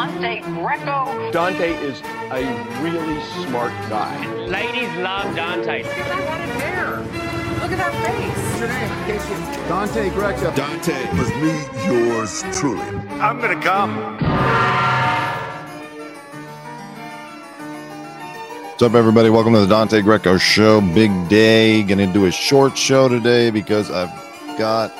Dante Greco. Dante is a really smart guy. Ladies love Dante. Because I want it there. Look at that face. What's your name, Casey? Dante Greco. Dante must meet yours truly. I'm gonna come. What's up, everybody? Welcome to the Dante Greco Show. Big day. Gonna do a short show today because I've got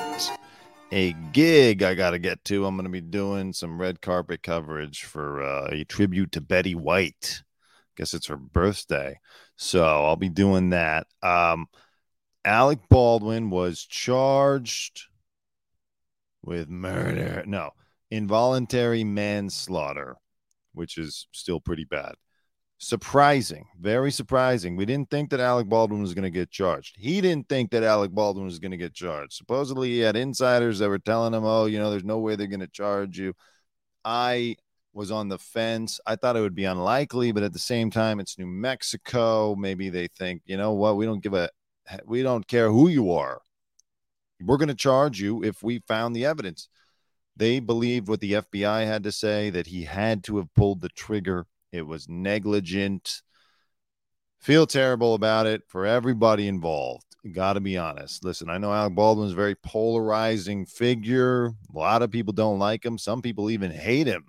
a gig I got to get to. I'm going to be doing some red carpet coverage for uh, a tribute to Betty White. I Guess it's her birthday. So I'll be doing that. Um, Alec Baldwin was charged with murder. No, involuntary manslaughter, which is still pretty bad. Surprising, very surprising. We didn't think that Alec Baldwin was going to get charged. He didn't think that Alec Baldwin was going to get charged. Supposedly, he had insiders that were telling him, oh, you know, there's no way they're going to charge you. I was on the fence. I thought it would be unlikely, but at the same time, it's New Mexico. Maybe they think, you know what, we don't give a, we don't care who you are. We're going to charge you if we found the evidence. They believed what the FBI had to say that he had to have pulled the trigger it was negligent. Feel terrible about it for everybody involved. Got to be honest. Listen, I know Alec Baldwin's a very polarizing figure. A lot of people don't like him. Some people even hate him.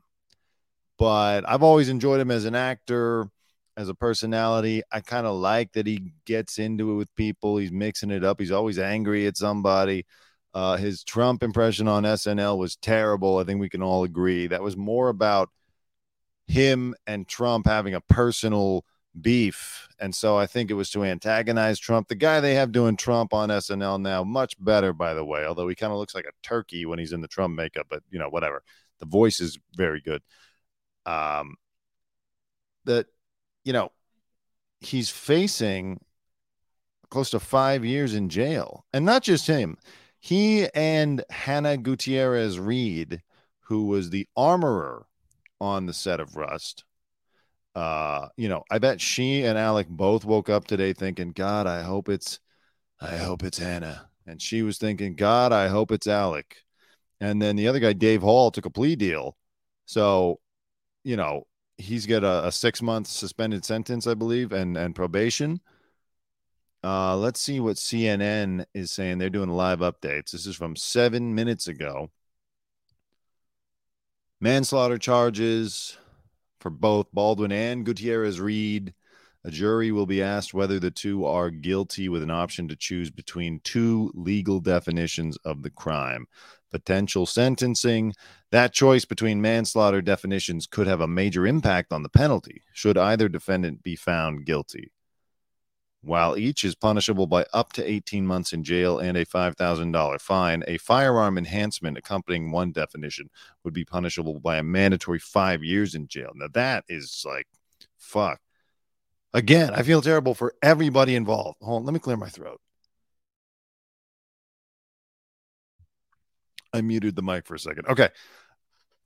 But I've always enjoyed him as an actor, as a personality. I kind of like that he gets into it with people. He's mixing it up. He's always angry at somebody. Uh, his Trump impression on SNL was terrible. I think we can all agree. That was more about – him and Trump having a personal beef. And so I think it was to antagonize Trump. The guy they have doing Trump on SNL now, much better, by the way, although he kind of looks like a turkey when he's in the Trump makeup, but you know, whatever. The voice is very good. Um, that, you know, he's facing close to five years in jail. And not just him, he and Hannah Gutierrez Reed, who was the armorer on the set of Rust. Uh, you know, I bet she and Alec both woke up today thinking, God, I hope it's, I hope it's Hannah. And she was thinking, God, I hope it's Alec. And then the other guy, Dave Hall, took a plea deal. So, you know, he's got a, a six month suspended sentence, I believe, and, and probation. Uh, let's see what CNN is saying. They're doing live updates. This is from seven minutes ago manslaughter charges for both Baldwin and Gutierrez Reed. A jury will be asked whether the two are guilty with an option to choose between two legal definitions of the crime. Potential sentencing. That choice between manslaughter definitions could have a major impact on the penalty should either defendant be found guilty. While each is punishable by up to 18 months in jail and a $5,000 fine, a firearm enhancement accompanying one definition would be punishable by a mandatory five years in jail. Now, that is like, fuck. Again, I feel terrible for everybody involved. Hold on, let me clear my throat. I muted the mic for a second. Okay.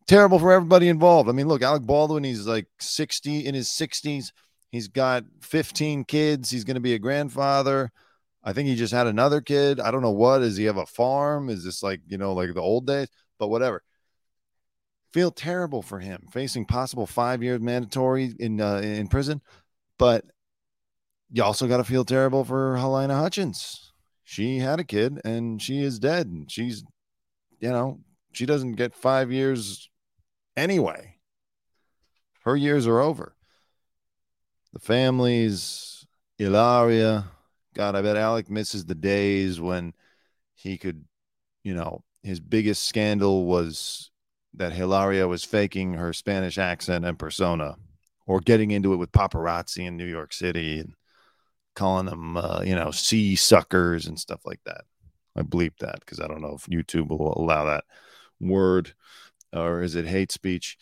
Terrible for everybody involved. I mean, look, Alec Baldwin, he's like 60 in his 60s He's got 15 kids. He's going to be a grandfather. I think he just had another kid. I don't know what. Does he have a farm? Is this like, you know, like the old days? But whatever. Feel terrible for him facing possible five years mandatory in uh, in prison. But you also got to feel terrible for Halyna Hutchins. She had a kid and she is dead. And she's, you know, she doesn't get five years anyway. Her years are over the families, Hilaria. God, I bet Alec misses the days when he could, you know, his biggest scandal was that Hilaria was faking her Spanish accent and persona or getting into it with paparazzi in New York City and calling them, uh, you know, sea suckers and stuff like that. I bleep that because I don't know if YouTube will allow that word or is it hate speech.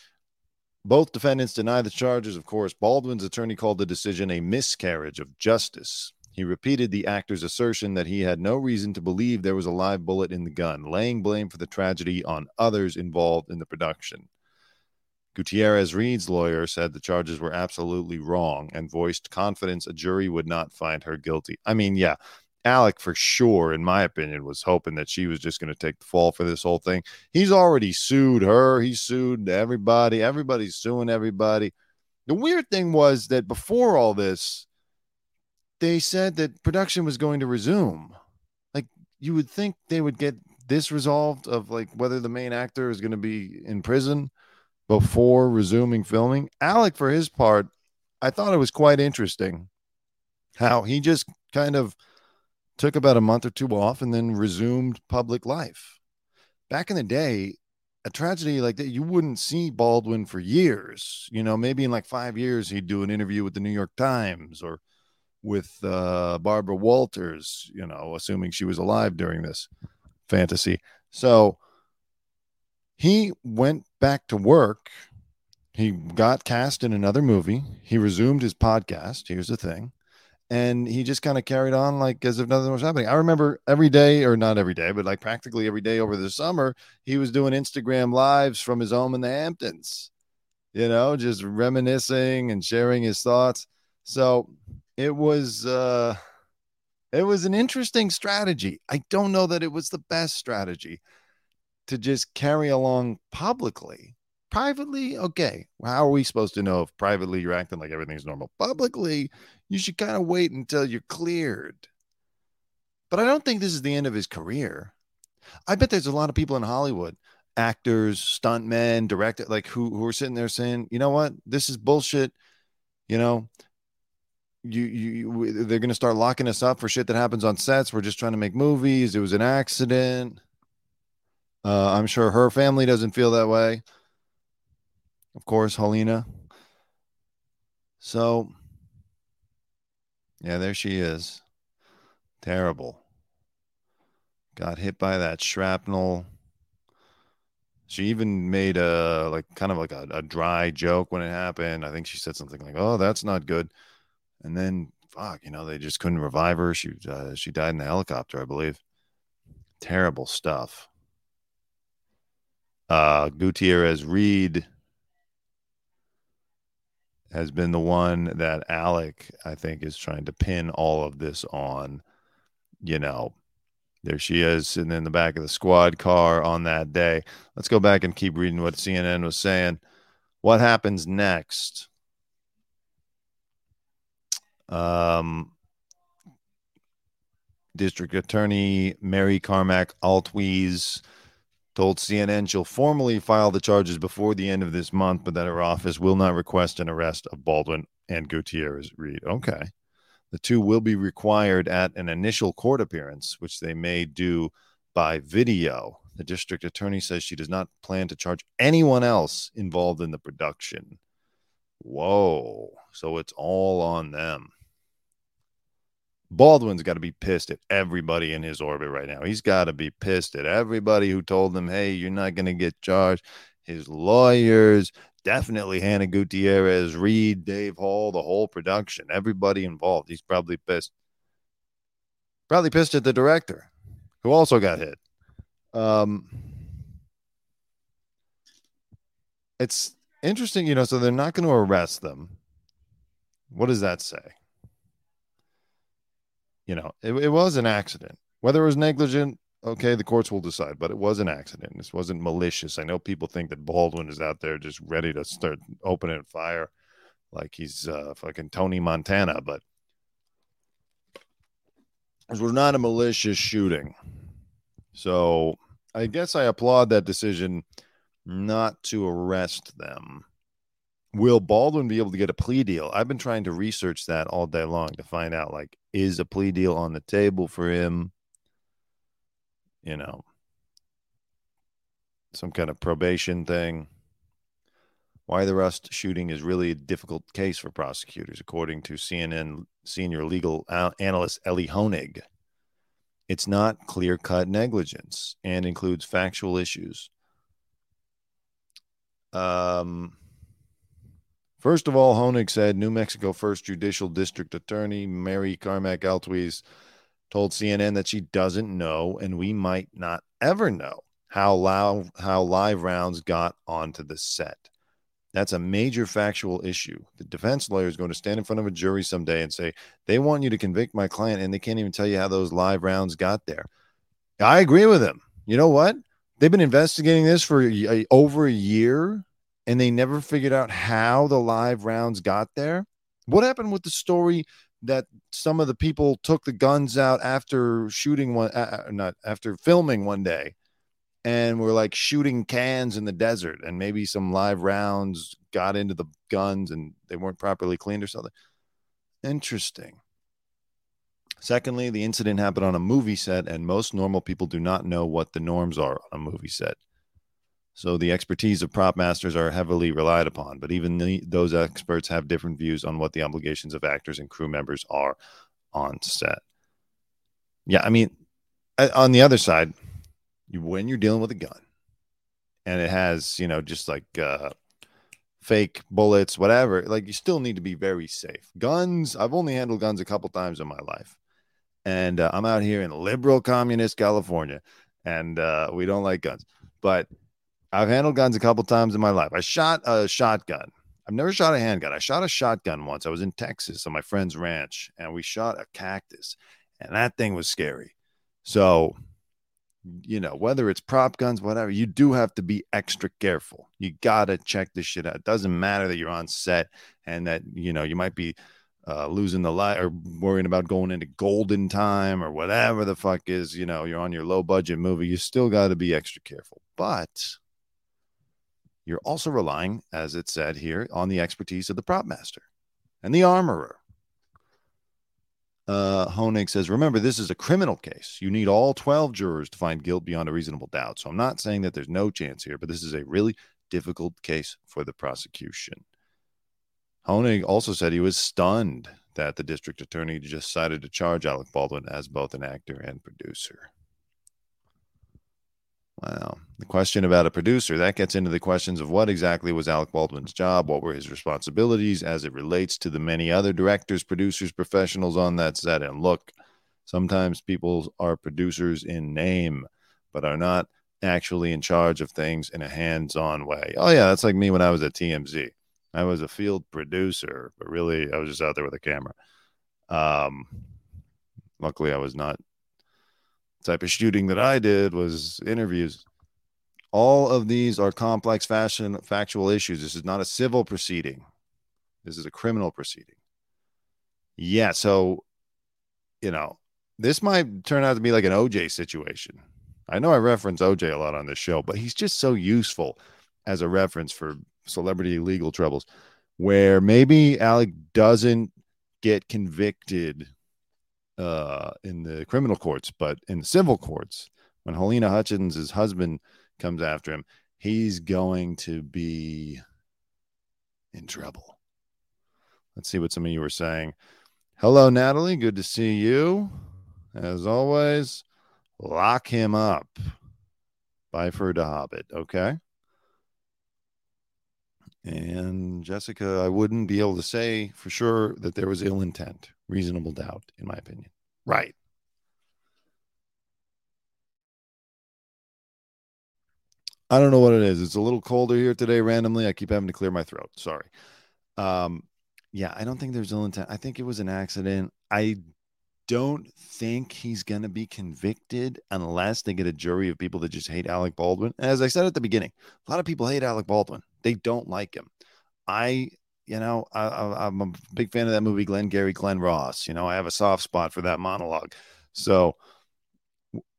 Both defendants deny the charges, of course. Baldwin's attorney called the decision a miscarriage of justice. He repeated the actor's assertion that he had no reason to believe there was a live bullet in the gun, laying blame for the tragedy on others involved in the production. Gutierrez Reed's lawyer said the charges were absolutely wrong and voiced confidence a jury would not find her guilty. I mean, yeah, Alec, for sure, in my opinion, was hoping that she was just going to take the fall for this whole thing. He's already sued her. He sued everybody. Everybody's suing everybody. The weird thing was that before all this, they said that production was going to resume. Like you would think they would get this resolved of like whether the main actor is going to be in prison before resuming filming. Alec, for his part, I thought it was quite interesting how he just kind of took about a month or two off and then resumed public life. Back in the day, a tragedy like that, you wouldn't see Baldwin for years. You know, maybe in like five years, he'd do an interview with the New York Times or with uh, Barbara Walters, you know, assuming she was alive during this fantasy. So he went back to work. He got cast in another movie. He resumed his podcast. Here's the thing and he just kind of carried on like as if nothing was happening. I remember every day, or not every day, but like practically every day over the summer, he was doing Instagram lives from his home in the Hamptons, you know, just reminiscing and sharing his thoughts. So it was uh it was an interesting strategy. I don't know that it was the best strategy to just carry along publicly. Privately, okay. How are we supposed to know if privately you're acting like everything's normal? Publicly, you should kind of wait until you're cleared. But I don't think this is the end of his career. I bet there's a lot of people in Hollywood, actors, stuntmen, directors, like who who are sitting there saying, you know what, this is bullshit. You know, you you, you they're gonna start locking us up for shit that happens on sets. We're just trying to make movies. It was an accident. Uh, I'm sure her family doesn't feel that way. Of course, Halyna. So yeah, there she is. Terrible. Got hit by that shrapnel. She even made a like kind of like a, a dry joke when it happened. I think she said something like, "Oh, that's not good." And then, fuck, you know, they just couldn't revive her. She uh, she died in the helicopter, I believe. Terrible stuff. Uh, Gutierrez Reed has been the one that Alec, I think, is trying to pin all of this on. You know, there she is sitting in the back of the squad car on that day. Let's go back and keep reading what CNN was saying. What happens next? Um, District Attorney Mary Carmack Altwies told CNN she'll formally file the charges before the end of this month, but that her office will not request an arrest of Baldwin and Gutierrez Reed. Okay. The two will be required at an initial court appearance, which they may do by video. The district attorney says she does not plan to charge anyone else involved in the production. Whoa. So it's all on them. Baldwin's got to be pissed at everybody in his orbit right now. He's got to be pissed at everybody who told him, hey, you're not going to get charged. His lawyers, definitely Hannah Gutierrez, Reed, Dave Hall, the whole production, everybody involved. He's probably pissed. Probably pissed at the director, who also got hit. Um, it's interesting, you know, so they're not going to arrest them. What does that say? You know, it, it was an accident. Whether it was negligent, okay, the courts will decide, but it was an accident. This wasn't malicious. I know people think that Baldwin is out there just ready to start opening fire like he's uh, fucking Tony Montana, but this was not a malicious shooting. So I guess I applaud that decision not to arrest them. Will Baldwin be able to get a plea deal? I've been trying to research that all day long to find out like is a plea deal on the table for him? You know, some kind of probation thing. Why the Rust shooting is really a difficult case for prosecutors, according to CNN senior legal analyst Elie Honig. It's not clear cut negligence and includes factual issues. Um, First of all, Honig said New Mexico First Judicial District Attorney Mary Carmack Altwies told CNN that she doesn't know, and we might not ever know how loud how live rounds got onto the set. That's a major factual issue. The defense lawyer is going to stand in front of a jury someday and say, they want you to convict my client, and they can't even tell you how those live rounds got there. I agree with him. You know what? They've been investigating this for a, over a year, and they never figured out how the live rounds got there. What happened with the story that some of the people took the guns out after shooting one, uh, not after filming one day? and we're like shooting cans in the desert and maybe some live rounds got into the guns and they weren't properly cleaned or something interesting secondly the incident happened on a movie set and most normal people do not know what the norms are on a movie set so the expertise of prop masters are heavily relied upon but even the, those experts have different views on what the obligations of actors and crew members are on set yeah i mean on the other side when you're dealing with a gun and it has, you know, just like uh, fake bullets, whatever, like you still need to be very safe. Guns, I've only handled guns a couple times in my life. And uh, I'm out here in liberal communist California and uh, we don't like guns. But I've handled guns a couple times in my life. I shot a shotgun. I've never shot a handgun. I shot a shotgun once. I was in Texas on my friend's ranch and we shot a cactus and that thing was scary. So you know, whether it's prop guns, whatever, you do have to be extra careful. You got to check this shit out. It doesn't matter that you're on set and that, you know, you might be uh, losing the light or worrying about going into golden time or whatever the fuck is, you know, you're on your low budget movie. You still got to be extra careful. But you're also relying, as it said here, on the expertise of the prop master and the armorer uh, Honig says, remember, this is a criminal case. You need all 12 jurors to find guilt beyond a reasonable doubt. So I'm not saying that there's no chance here, but this is a really difficult case for the prosecution. Honig also said he was stunned that the district attorney just decided to charge Alec Baldwin as both an actor and producer. Wow. The question about a producer that gets into the questions of what exactly was Alec Baldwin's job? What were his responsibilities as it relates to the many other directors, producers, professionals on that set? And look, sometimes people are producers in name, but are not actually in charge of things in a hands on way. Oh, yeah. That's like me when I was at TMZ. I was a field producer, but really I was just out there with a camera. Um, luckily, I was not type of shooting that I did was interviews. All of these are complex fashion factual issues. This is not a civil proceeding. This is a criminal proceeding. Yeah, so you know, this might turn out to be like an OJ situation. I know I reference OJ a lot on this show, but he's just so useful as a reference for celebrity legal troubles where maybe Alec doesn't get convicted uh, in the criminal courts, but in the civil courts, when Halyna Hutchins' husband comes after him, he's going to be in trouble. Let's see what some of you were saying. Hello, Natalie. Good to see you. As always, lock him up. Bye for the Hobbit. Okay. And Jessica, I wouldn't be able to say for sure that there was ill intent, reasonable doubt, in my opinion. Right. I don't know what it is. It's a little colder here today randomly. I keep having to clear my throat. Sorry. Um, yeah, I don't think there's ill intent. I think it was an accident. I don't think he's going to be convicted unless they get a jury of people that just hate Alec Baldwin. As I said at the beginning, a lot of people hate Alec Baldwin. They don't like him. I, you know, I, am a big fan of that movie, Glengarry Glen Ross. You know, I have a soft spot for that monologue. So,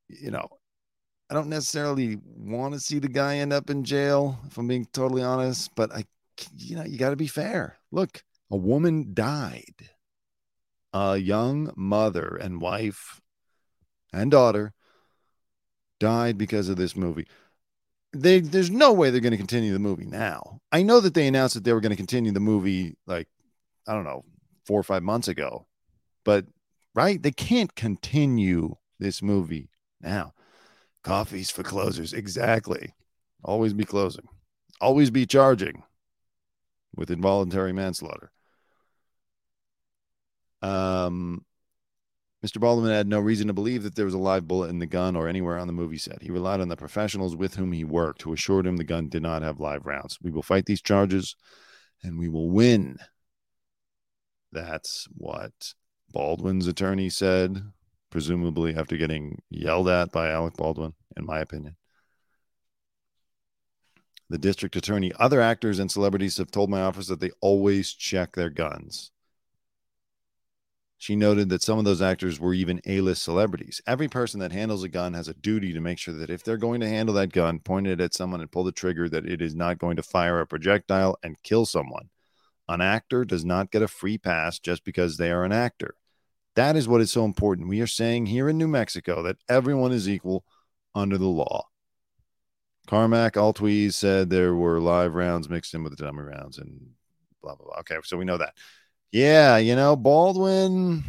you know, I don't necessarily want to see the guy end up in jail, if I'm being totally honest, but I, you know, you got to be fair. Look, a woman died, a young mother and wife and daughter died because of this movie they there's no way they're going to continue the movie now. I know that they announced that they were going to continue the movie like I don't know, 4 or 5 months ago. But right, they can't continue this movie now. Coffees for closers exactly. Always be closing. Always be charging with involuntary manslaughter. Um Mr. Baldwin had no reason to believe that there was a live bullet in the gun or anywhere on the movie set. He relied on the professionals with whom he worked who assured him the gun did not have live rounds. We will fight these charges and we will win. That's what Baldwin's attorney said, presumably after getting yelled at by Alec Baldwin, in my opinion. The district attorney, other actors and celebrities have told my office that they always check their guns. She noted that some of those actors were even A list celebrities. Every person that handles a gun has a duty to make sure that if they're going to handle that gun, point it at someone and pull the trigger, that it is not going to fire a projectile and kill someone. An actor does not get a free pass just because they are an actor. That is what is so important. We are saying here in New Mexico that everyone is equal under the law. Carmack Altwies said there were live rounds mixed in with the dummy rounds and blah, blah, blah. Okay, so we know that. Yeah, you know, Baldwin.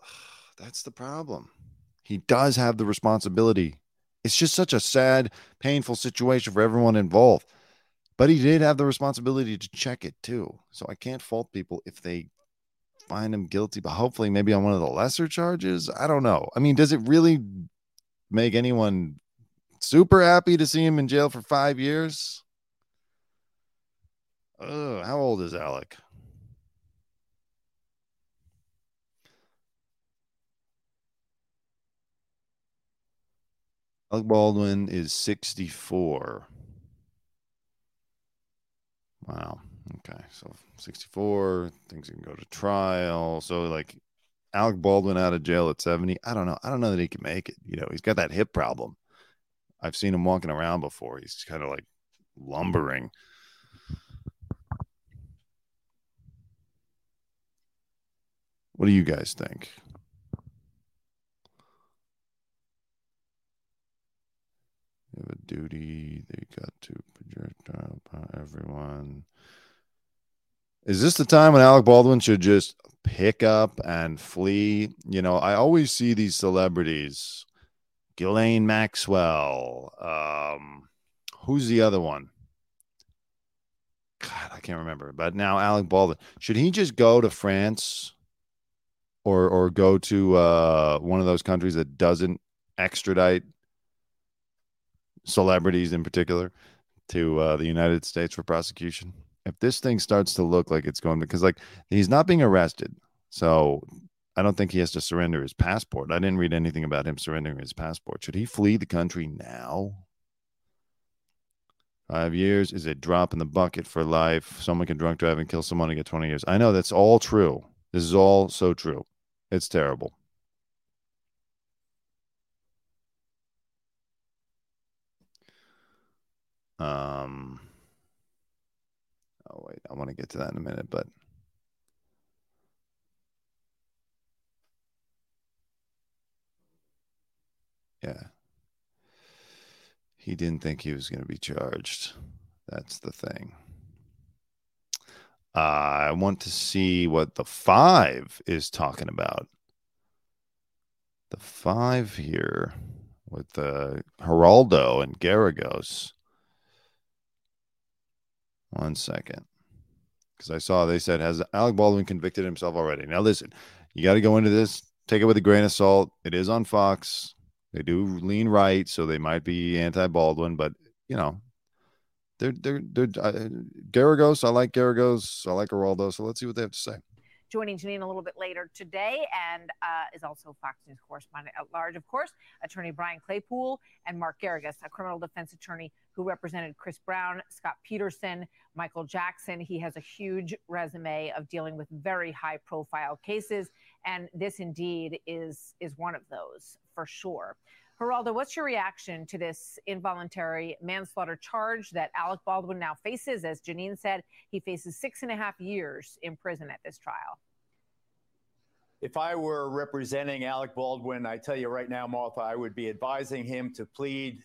That's the problem. He does have the responsibility. It's just such a sad, painful situation for everyone involved. But he did have the responsibility to check it too. So I can't fault people if they find him guilty, but hopefully maybe on one of the lesser charges. I don't know. I mean, does it really make anyone super happy to see him in jail for five years? Oh, how old is Alec? Alec Baldwin is 64. Wow. Okay. So 64, things can go to trial. So, like, Alec Baldwin out of jail at 70. I don't know. I don't know that he can make it. You know, he's got that hip problem. I've seen him walking around before. He's kind of like lumbering. What do you guys think? They have a duty. They got to projectile upon everyone. Is this the time when Alec Baldwin should just pick up and flee? You know, I always see these celebrities, Ghislaine Maxwell. Um, who's the other one? God, I can't remember. But now Alec Baldwin. Should he just go to France or or go to uh, one of those countries that doesn't extradite celebrities in particular to uh, the United States for prosecution. If this thing starts to look like it's going because like he's not being arrested, so I don't think he has to surrender his passport. I didn't read anything about him surrendering his passport. Should he flee the country now? Five years is a drop in the bucket for life. Someone can drunk drive and kill someone and get 20 years. I know that's all true. This is all so true. It's terrible. Um, oh, wait, I want to get to that in a minute, but yeah, he didn't think he was going to be charged. That's the thing. Uh, I want to see what the five is talking about. The five here with uh, Geraldo and Geragos. One second. Because I saw they said, has Alec Baldwin convicted himself already? Now, listen, you got to go into this, take it with a grain of salt. It is on Fox. They do lean right, so they might be anti Baldwin, but, you know, they're, they're, they're, uh, Geragos. I like Geragos. I like Geraldo. So let's see what they have to say joining Jeanine a little bit later today and uh, is also Fox News correspondent at large, of course, attorney Brian Claypool and Mark Geragos, a criminal defense attorney who represented Chris Brown, Scott Peterson, Michael Jackson. He has a huge resume of dealing with very high profile cases. And this indeed is, is one of those for sure. Geraldo, what's your reaction to this involuntary manslaughter charge that Alec Baldwin now faces? As Jeanine said, he faces six and a half years in prison at this trial. If I were representing Alec Baldwin, I tell you right now, Martha, I would be advising him to plead,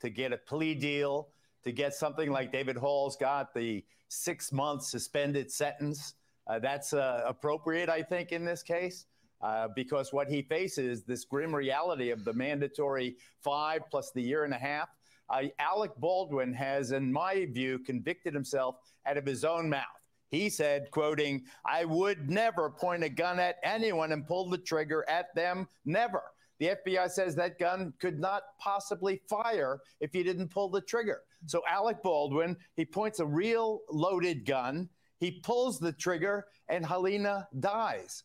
to get a plea deal, to get something like David Hall's got the six month suspended sentence. Uh, that's uh, appropriate, I think, in this case. Uh, because what he faces, this grim reality of the mandatory five plus the year and a half. Uh, Alec Baldwin has, in my view, convicted himself out of his own mouth. He said, quoting, I would never point a gun at anyone and pull the trigger at them. Never. The FBI says that gun could not possibly fire if you didn't pull the trigger. So Alec Baldwin, he points a real loaded gun, he pulls the trigger, and Halyna dies.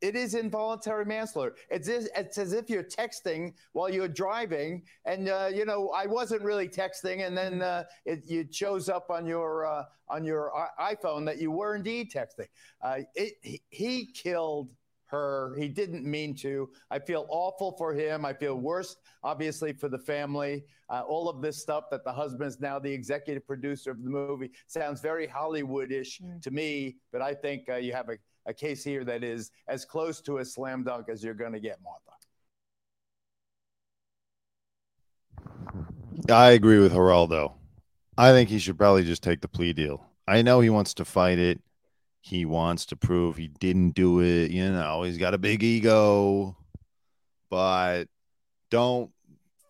It is involuntary manslaughter. It's, as- it's as if you're texting while you're driving, and uh, you know I wasn't really texting, and then uh, it, it shows up on your uh, on your iPhone that you were indeed texting. Uh, it, he, he killed her. He didn't mean to. I feel awful for him. I feel worse, obviously, for the family. Uh, all of this stuff that the husband is now the executive producer of the movie sounds very Hollywoodish to me, but I think uh, you have a, a case here that is as close to a slam dunk as you're going to get, Martha. I agree with Geraldo. I think he should probably just take the plea deal. I know he wants to fight it. He wants to prove he didn't do it. You know, he's got a big ego, but don't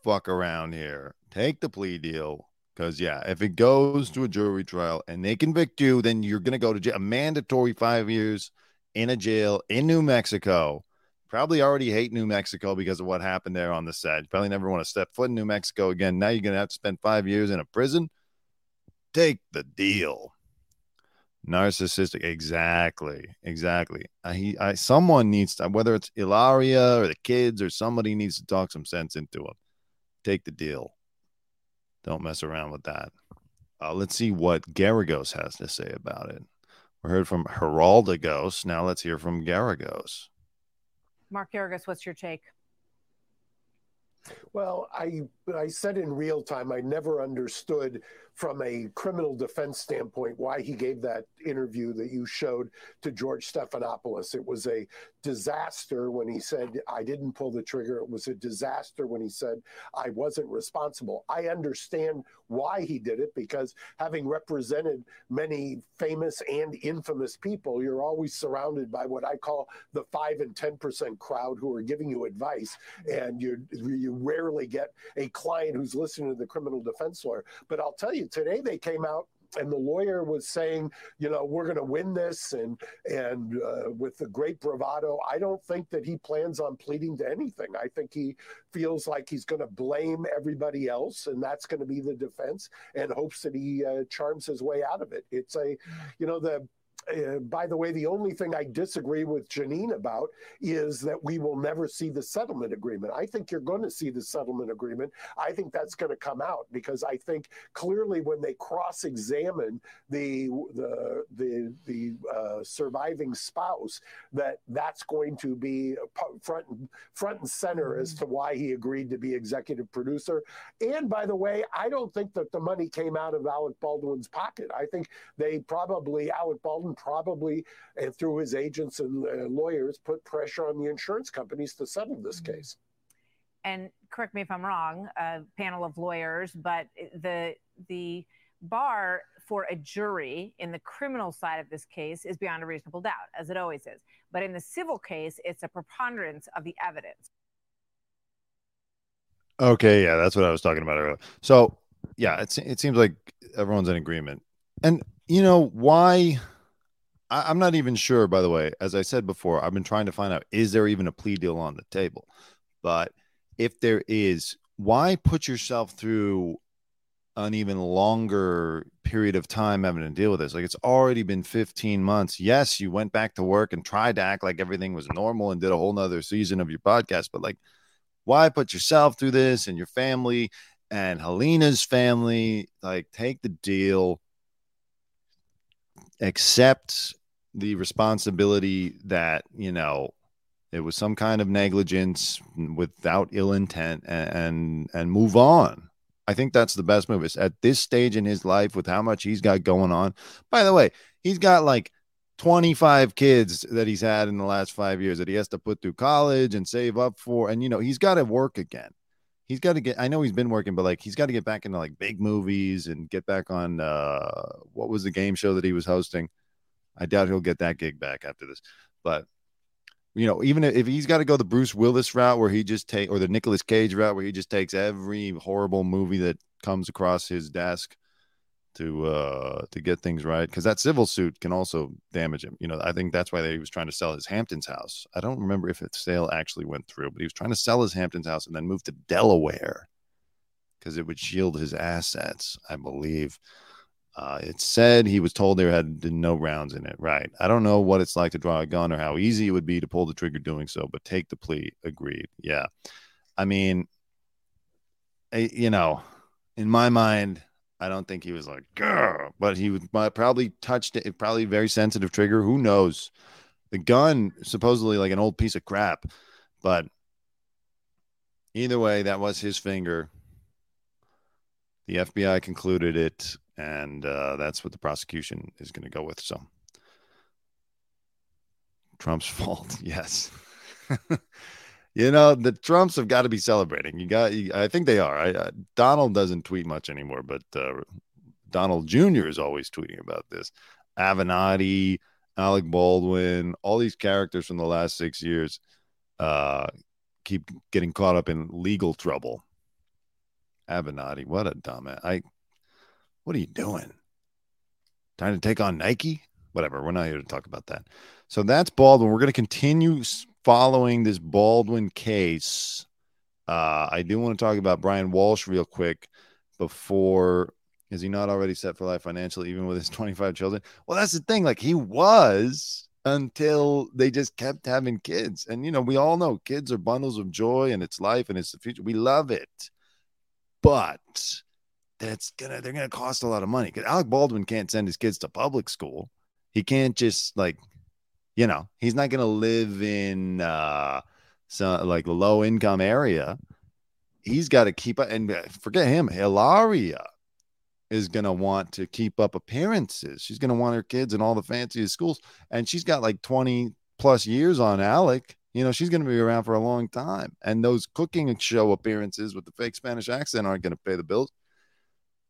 fuck around here. Take the plea deal. Because, yeah, if it goes to a jury trial and they convict you, then you're going to go to jail. A mandatory five years in a jail in New Mexico. Probably already hate New Mexico because of what happened there on the set. Probably never want to step foot in New Mexico again. Now you're going to have to spend five years in a prison. Take the deal. Narcissistic, exactly, exactly. I, he, I, someone needs to, whether it's Hilaria or the kids or somebody needs to talk some sense into him. Take the deal. Don't mess around with that. Uh, let's see what Geragos has to say about it. We heard from Geraldagos. Now let's hear from Geragos. Mark Geragos, what's your take? Well, I I said in real time I never understood from a criminal defense standpoint why he gave that interview that you showed to George Stephanopoulos. It was a disaster when he said I didn't pull the trigger. It was a disaster when he said I wasn't responsible. I understand why he did it because having represented many famous and infamous people, you're always surrounded by what I call the 5 and 10% crowd who are giving you advice and you you rarely get a client who's listening to the criminal defense lawyer. But I'll tell you, today they came out and the lawyer was saying, you know, we're going to win this, and and uh, with the great bravado, I don't think that he plans on pleading to anything. I think he feels like he's going to blame everybody else, and that's going to be the defense, and hopes that he uh, charms his way out of it. It's a, you know, the uh, by the way, the only thing I disagree with Jeanine about is that we will never see the settlement agreement. I think you're going to see the settlement agreement. I think that's going to come out because I think clearly when they cross-examine the the the the uh, surviving spouse, that that's going to be front and front and center as to why he agreed to be executive producer. And by the way, I don't think that the money came out of Alec Baldwin's pocket. I think they probably Alec Baldwin probably, and through his agents and uh, lawyers, put pressure on the insurance companies to settle this case. And correct me if I'm wrong, a panel of lawyers, but the the bar for a jury in the criminal side of this case is beyond a reasonable doubt, as it always is. But in the civil case, it's a preponderance of the evidence. Okay, yeah, that's what I was talking about earlier. So, yeah, it it seems like everyone's in agreement, and you know why? I, I'm not even sure. By the way, as I said before, I've been trying to find out is there even a plea deal on the table, but if there is, why put yourself through an even longer period of time having to deal with this? Like it's already been 15 months. Yes, you went back to work and tried to act like everything was normal and did a whole nother season of your podcast, but like why put yourself through this and your family and Halyna's family? Like, take the deal, accept the responsibility that, you know, it was some kind of negligence without ill intent and, and, and move on. I think that's the best move. Is at this stage in his life with how much he's got going on. By the way, he's got like 25 kids that he's had in the last five years that he has to put through college and save up for. And, you know, he's got to work again. He's got to get, I know he's been working, but like he's got to get back into like big movies and get back on, uh, what was the game show that he was hosting? I doubt he'll get that gig back after this. But, you know, even if he's got to go the Bruce Willis route where he just take, or the Nicolas Cage route where he just takes every horrible movie that comes across his desk to uh to get things right because that civil suit can also damage him. You know, I think that's why they, he was trying to sell his Hamptons house. I don't remember if the sale actually went through, but he was trying to sell his Hamptons house and then move to Delaware because it would shield his assets, I believe. Uh, it said he was told there had no rounds in it. Right. I don't know what it's like to draw a gun or how easy it would be to pull the trigger doing so, but take the plea. Agreed. Yeah. I mean, I, you know, in my mind, I don't think he was like, Grr, but he would probably touched it. Probably very sensitive trigger. Who knows? The gun supposedly like an old piece of crap, but either way, that was his finger. The FBI concluded it, and uh, that's what the prosecution is going to go with. So, Trump's fault, yes. you know the Trumps have got to be celebrating. You got, you, I think they are. I, uh, Donald doesn't tweet much anymore, but uh, Donald Jr. is always tweeting about this. Avenatti, Alec Baldwin, all these characters from the last six years uh, keep getting caught up in legal trouble. Avenatti, what a dumbass! I, what are you doing? Trying to take on Nike? Whatever. We're not here to talk about that. So that's Baldwin. We're going to continue following this Baldwin case, uh, I do want to talk about Brian Walshe real quick before. Is he not already set for life financially, even with his 25 children? Well, that's the thing. Like he was until they just kept having kids. And, you know, we all know kids are bundles of joy and it's life and it's the future. We love it. But that's gonna, they're gonna cost a lot of money because Alec Baldwin can't send his kids to public school. He can't just like you know, he's not going to live in uh, some like low income area. He's got to keep up and uh, forget him. Hilaria is going to want to keep up appearances. She's going to want her kids in all the fanciest schools. And she's got like 20 plus years on Alec. You know, she's going to be around for a long time. And those cooking show appearances with the fake Spanish accent aren't going to pay the bills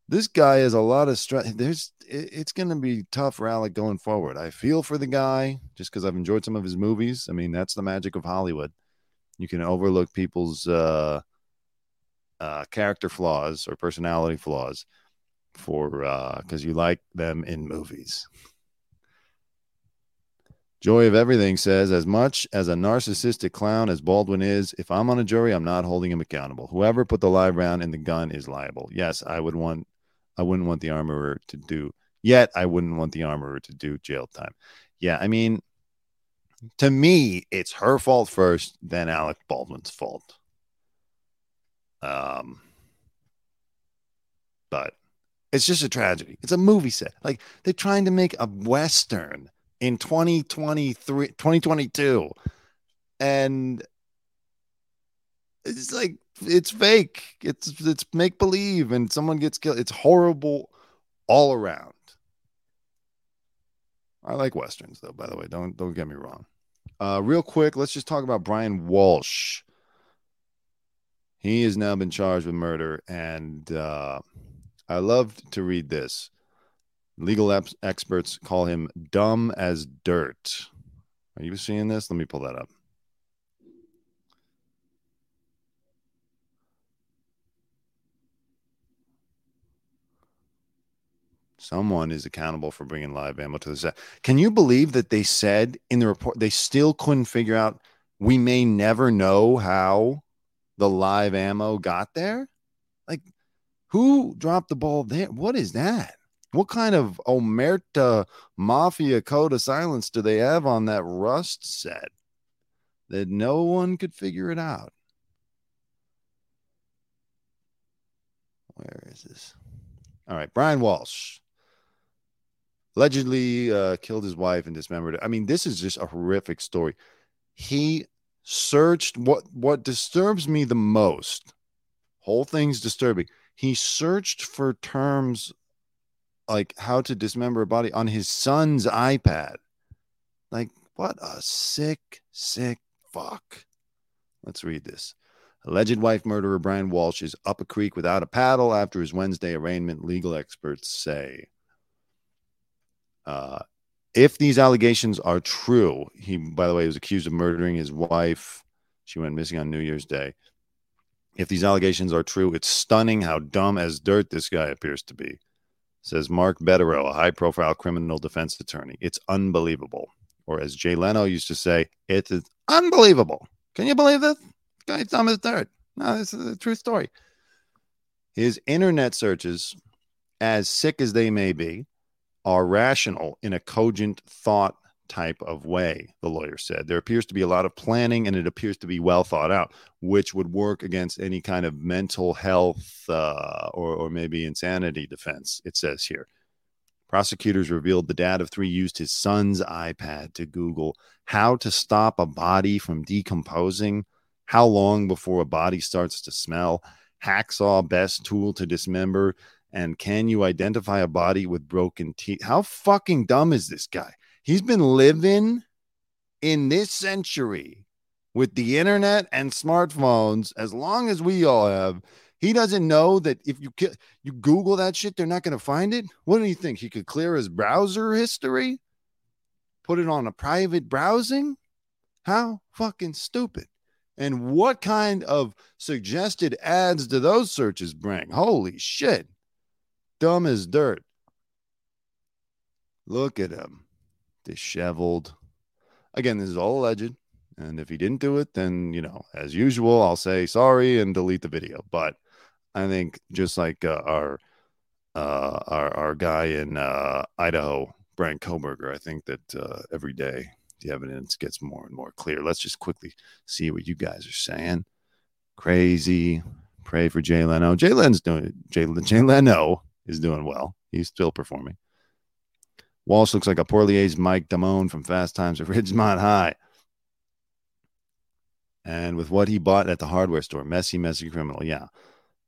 this guy has a lot of stress. There's it's going to be tough for Alec going forward. I feel for the guy just because I've enjoyed some of his movies. I mean, that's the magic of Hollywood. You can overlook people's uh, uh, character flaws or personality flaws for because uh, you like them in movies. Joy of Everything says, as much as a narcissistic clown as Baldwin is, if I'm on a jury, I'm not holding him accountable. Whoever put the live round in the gun is liable. Yes, I would want I wouldn't want the armorer to do yet. I wouldn't want the armorer to do jail time. Yeah, I mean, to me, it's her fault first, then Alec Baldwin's fault. Um, but it's just a tragedy. It's a movie set. Like they're trying to make a western in 2023, 2022, and it's like it's fake. It's it's make believe, and someone gets killed. It's horrible all around. I like westerns though. By the way, don't don't get me wrong. Uh, real quick, let's just talk about Brian Walshe. He has now been charged with murder, and uh, I loved to read this. Legal ep- experts call him dumb as dirt. Are you seeing this? Let me pull that up. Someone is accountable for bringing live ammo to the set. Can you believe that they said in the report they still couldn't figure out? We may never know how the live ammo got there. Like, who dropped the ball there? What is that? What kind of Omerta Mafia code of silence do they have on that Rust set that no one could figure it out? Where is this? All right, Brian Walshe allegedly uh, killed his wife and dismembered her. I mean, this is just a horrific story. He searched what what disturbs me the most. Whole thing's disturbing. He searched for terms like how to dismember a body on his son's iPad. Like, what a sick, sick fuck. Let's read this. Alleged wife murderer Brian Walshe is up a creek without a paddle after his Wednesday arraignment, legal experts say. Uh, if these allegations are true, he, by the way, was accused of murdering his wife. She went missing on New Year's Day. If these allegations are true, it's stunning how dumb as dirt this guy appears to be. Says Mark Bederow, a high profile criminal defense attorney. It's unbelievable. Or as Jay Leno used to say, it is unbelievable. Can you believe this? Guy Thomas third. No, this is a true story. His internet searches, as sick as they may be, are rational in a cogent thought type of way, the lawyer said. There appears to be a lot of planning and it appears to be well thought out, which would work against any kind of mental health uh, or, or maybe insanity defense, it says here. Prosecutors revealed the dad of three used his son's iPad to Google how to stop a body from decomposing, how long before a body starts to smell, hacksaw best tool to dismember, and can you identify a body with broken teeth? How fucking dumb is this guy? He's been living in this century with the internet and smartphones as long as we all have. He doesn't know that if you you Google that shit, they're not going to find it. What do you think? He could clear his browser history, put it on a private browsing. How fucking stupid! And what kind of suggested ads do those searches bring? Holy shit! Dumb as dirt. Look at him, disheveled. Again, this is all alleged. And if he didn't do it, then, you know, as usual, I'll say sorry and delete the video. But I think just like uh, our uh, our our guy in uh, Idaho, Bryan Kohberger, I think that uh, every day the evidence gets more and more clear. Let's just quickly see what you guys are saying. Crazy. Pray for Jay Leno. Jay Leno's doing Jay, Jay Leno is doing well. He's still performing. Walshe looks like a poorly aged Mike Damone from Fast Times at Ridgemont High. And with what he bought at the hardware store, messy, messy criminal. Yeah.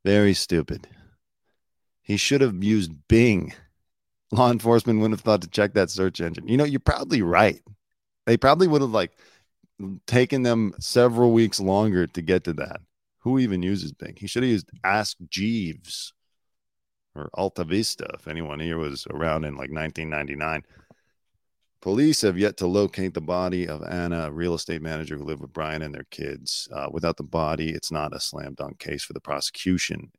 Very stupid. He should have used Bing. Law enforcement wouldn't have thought to check that search engine. You know, you're probably right. They probably would have like taken them several weeks longer to get to that. Who even uses Bing? He should have used Ask Jeeves or Alta Vista if anyone here was around in like 1999. Police have yet to locate the body of Anna, a real estate manager who lived with Brian and their kids. Uh, without the body, it's not a slam dunk case for the prosecution,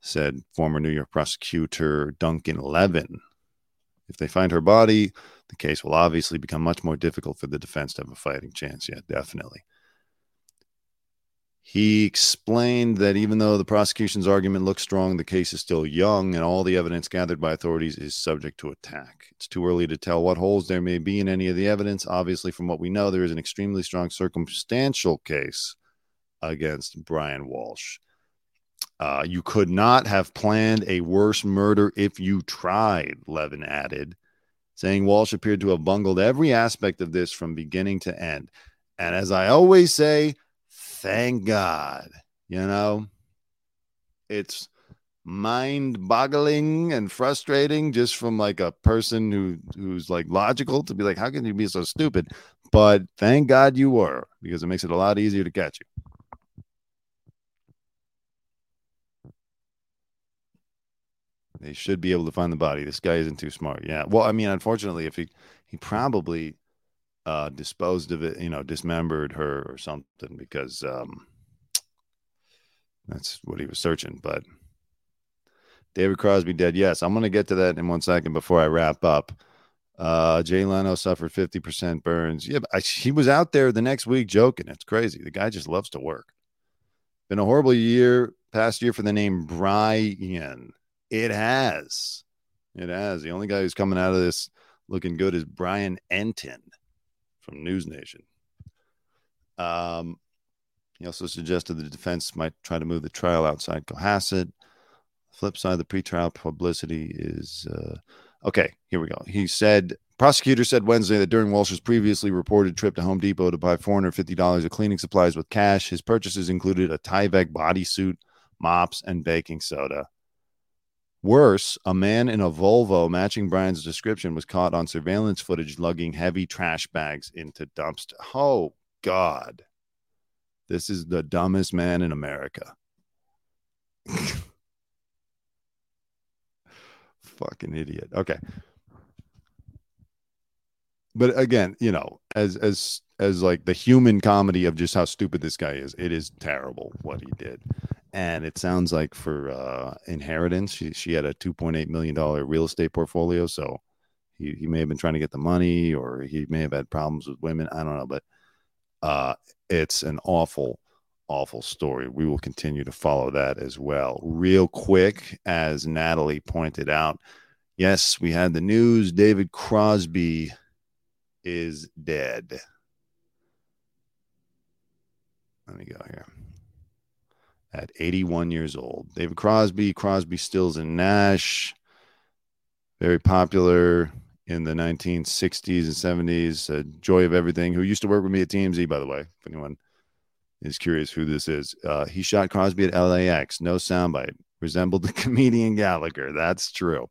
said former New York prosecutor Duncan Levin. If they find her body, the case will obviously become much more difficult for the defense to have a fighting chance. Yeah, definitely. He explained that even though the prosecution's argument looks strong, the case is still young and all the evidence gathered by authorities is subject to attack. It's too early to tell what holes there may be in any of the evidence. Obviously, from what we know, there is an extremely strong circumstantial case against Brian Walshe. Uh, you could not have planned a worse murder if you tried, Levin added, saying Walshe appeared to have bungled every aspect of this from beginning to end. And as I always say, thank God. You know, it's mind boggling and frustrating just from like a person who who's like logical to be like, how can you be so stupid? But thank God you were because it makes it a lot easier to catch you. They should be able to find the body. This guy isn't too smart. Yeah. Well, I mean, unfortunately, if he he probably uh, disposed of it, you know, dismembered her or something because um, that's what he was searching. But David Crosby dead. Yes, I'm going to get to that in one second before I wrap up. Uh, Jay Leno suffered 50% burns. Yeah, I, he was out there the next week joking. It's crazy. The guy just loves to work. Been a horrible year, past year for the name Brian. It has. It has. The only guy who's coming out of this looking good is Brian Entin from News Nation. Um, he also suggested the defense might try to move the trial outside Cohasset. Flip side, the pretrial publicity is uh, okay. Here we go. He said prosecutor said Wednesday that during Walshe's previously reported trip to Home Depot to buy $450 of cleaning supplies with cash, his purchases included a Tyvek bodysuit, mops, and baking soda. Worse, a man in a Volvo matching Brian's description was caught on surveillance footage lugging heavy trash bags into dumpster. Oh, God. This is the dumbest man in America. Fucking idiot. Okay. But again, you know, as as as like the human comedy of just how stupid this guy is, it is terrible what he did. And it sounds like for uh, inheritance, she she had a two point eight million dollar real estate portfolio. So he he may have been trying to get the money, or he may have had problems with women. I don't know, but uh, it's an awful, awful story. We will continue to follow that as well. Real quick, as Natalie pointed out, yes, we had the news. David Crosby is dead. Let me go here at 81 years old. David Crosby, Crosby, Stills, and Nash, very popular in the 1960s and 70s. Uh, Joy of Everything, who used to work with me at TMZ, by the way, if anyone is curious who this is. Uh, he shot Crosby at LAX, no soundbite, resembled the comedian Gallagher. That's true.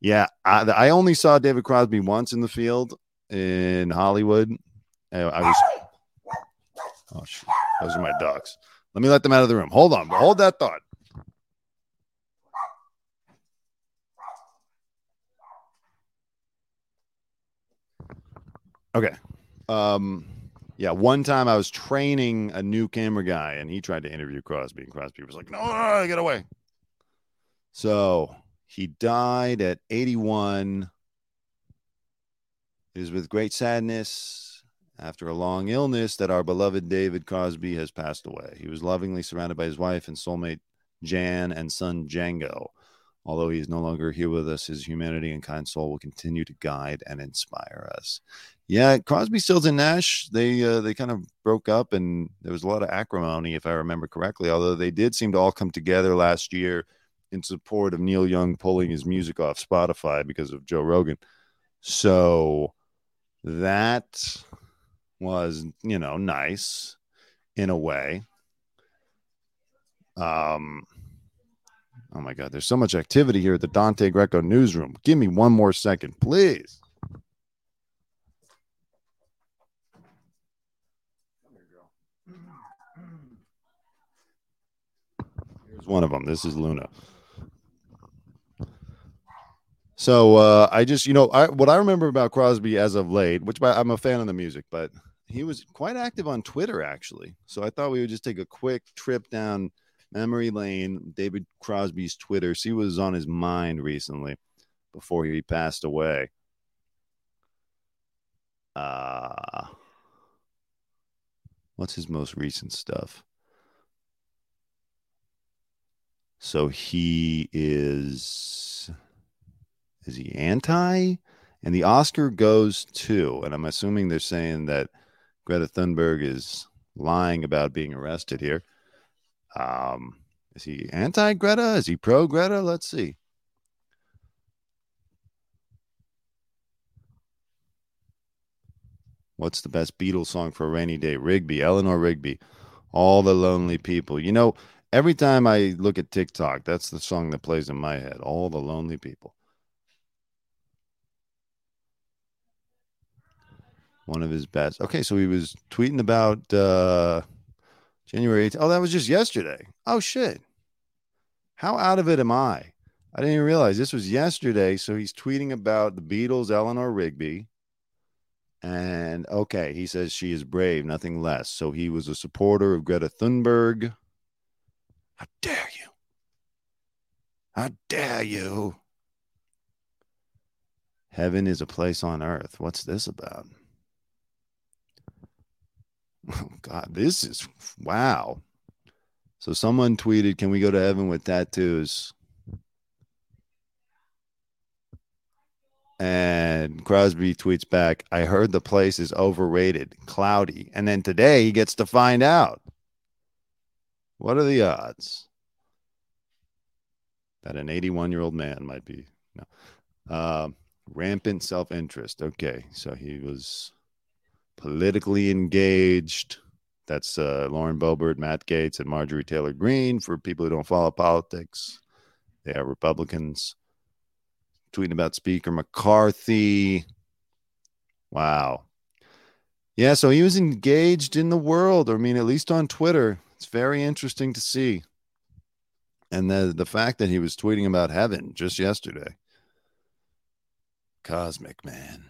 Yeah, I, I only saw David Crosby once in the field in Hollywood. I, I was. Oh, shoot. those are my dogs. Let me let them out of the room. Hold on. Hold that thought. Okay. Um, yeah, one time I was training a new camera guy and he tried to interview Crosby, and Crosby was like, no, get away. So he died at 81. It is with great sadness after a long illness that our beloved David Crosby has passed away. He was lovingly surrounded by his wife and soulmate Jan and son Django. Although he is no longer here with us, his humanity and kind soul will continue to guide and inspire us. Yeah, Crosby, Stills, and Nash they uh, they kind of broke up, and there was a lot of acrimony, if I remember correctly. Although they did seem to all come together last year in support of Neil Young pulling his music off Spotify because of Joe Rogan. So that was, you know, nice in a way. Um, oh my God, there's so much activity here at the Dante Greco newsroom. Give me one more second, please. Here's one of them. This is Luna. So uh, I just, you know, I, what I remember about Crosby as of late, which I'm a fan of the music, but he was quite active on Twitter actually. So I thought we would just take a quick trip down memory lane, David Crosby's Twitter, see what was on his mind recently before he passed away. Uh what's his most recent stuff? So he is is he anti? And the Oscar goes to, and I'm assuming they're saying that Greta Thunberg is lying about being arrested here. Um, is he anti Greta? Is he pro Greta? Let's see. What's the best Beatles song for a rainy day? Rigby, Eleanor Rigby, All the Lonely People. You know, every time I look at TikTok, that's the song that plays in my head. All the Lonely People. One of his best. Okay, so he was tweeting about uh January 8th. Oh, that was just yesterday. Oh shit. How out of it am I? I didn't even realize this was yesterday. So he's tweeting about the Beatles, Eleanor Rigby. And okay, he says she is brave, nothing less. So he was a supporter of Greta Thunberg. How dare you? How dare you? Heaven is a place on earth. What's this about? God, this is wow. So someone tweeted, "Can we go to heaven with tattoos?" And Crosby tweets back, "I heard the place is overrated, cloudy." And then today he gets to find out. What are the odds that an 81-year-old man might be no. Uh, rampant self-interest? Okay, so he was politically engaged. That's uh, Lauren Boebert, Matt Gaetz, and Marjorie Taylor Greene. For people who don't follow politics, they are Republicans. Tweeting about Speaker McCarthy. Wow. Yeah, so he was engaged in the world. I mean, at least on Twitter. It's very interesting to see. And the, the fact that he was tweeting about heaven just yesterday. Cosmic man.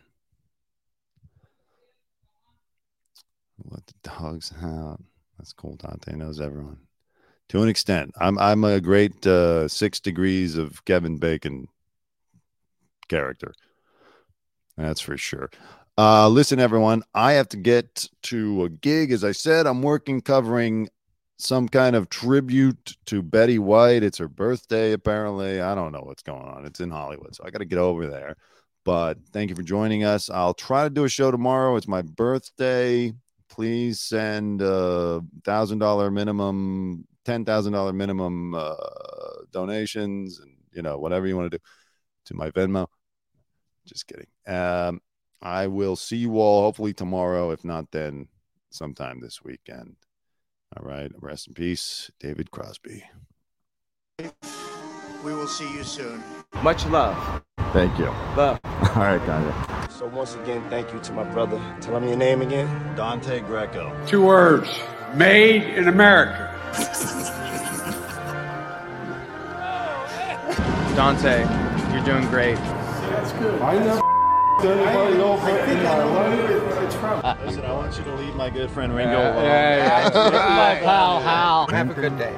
Let the dogs out. That's cool. Dante knows everyone. to an extent. I'm I'm a great uh, six degrees of Kevin Bacon character. That's for sure. Uh, listen, everyone, I have to get to a gig. As I said, I'm working covering some kind of tribute to Betty White. It's her birthday, apparently. I don't know what's going on. It's in Hollywood, so I got to get over there. But thank you for joining us. I'll try to do a show tomorrow. It's my birthday. Please send a thousand dollar minimum, ten thousand dollar minimum uh, donations, and you know whatever you want to do to my Venmo. Just kidding. Um, I will see you all hopefully tomorrow. If not, then sometime this weekend. All right. Rest in peace, David Crosby. We will see you soon. Much love. Thank you. Love. All right, Kanye. So once again, thank you to my brother. Tell him your name again. Dante Greco. Two words made in America. Dante, you're doing great. That's good. I never anybody over in my life. It's from. Listen, I want you to leave my good friend Ringo Yeah, alone. yeah, yeah. Hal, Hal. Have a good day.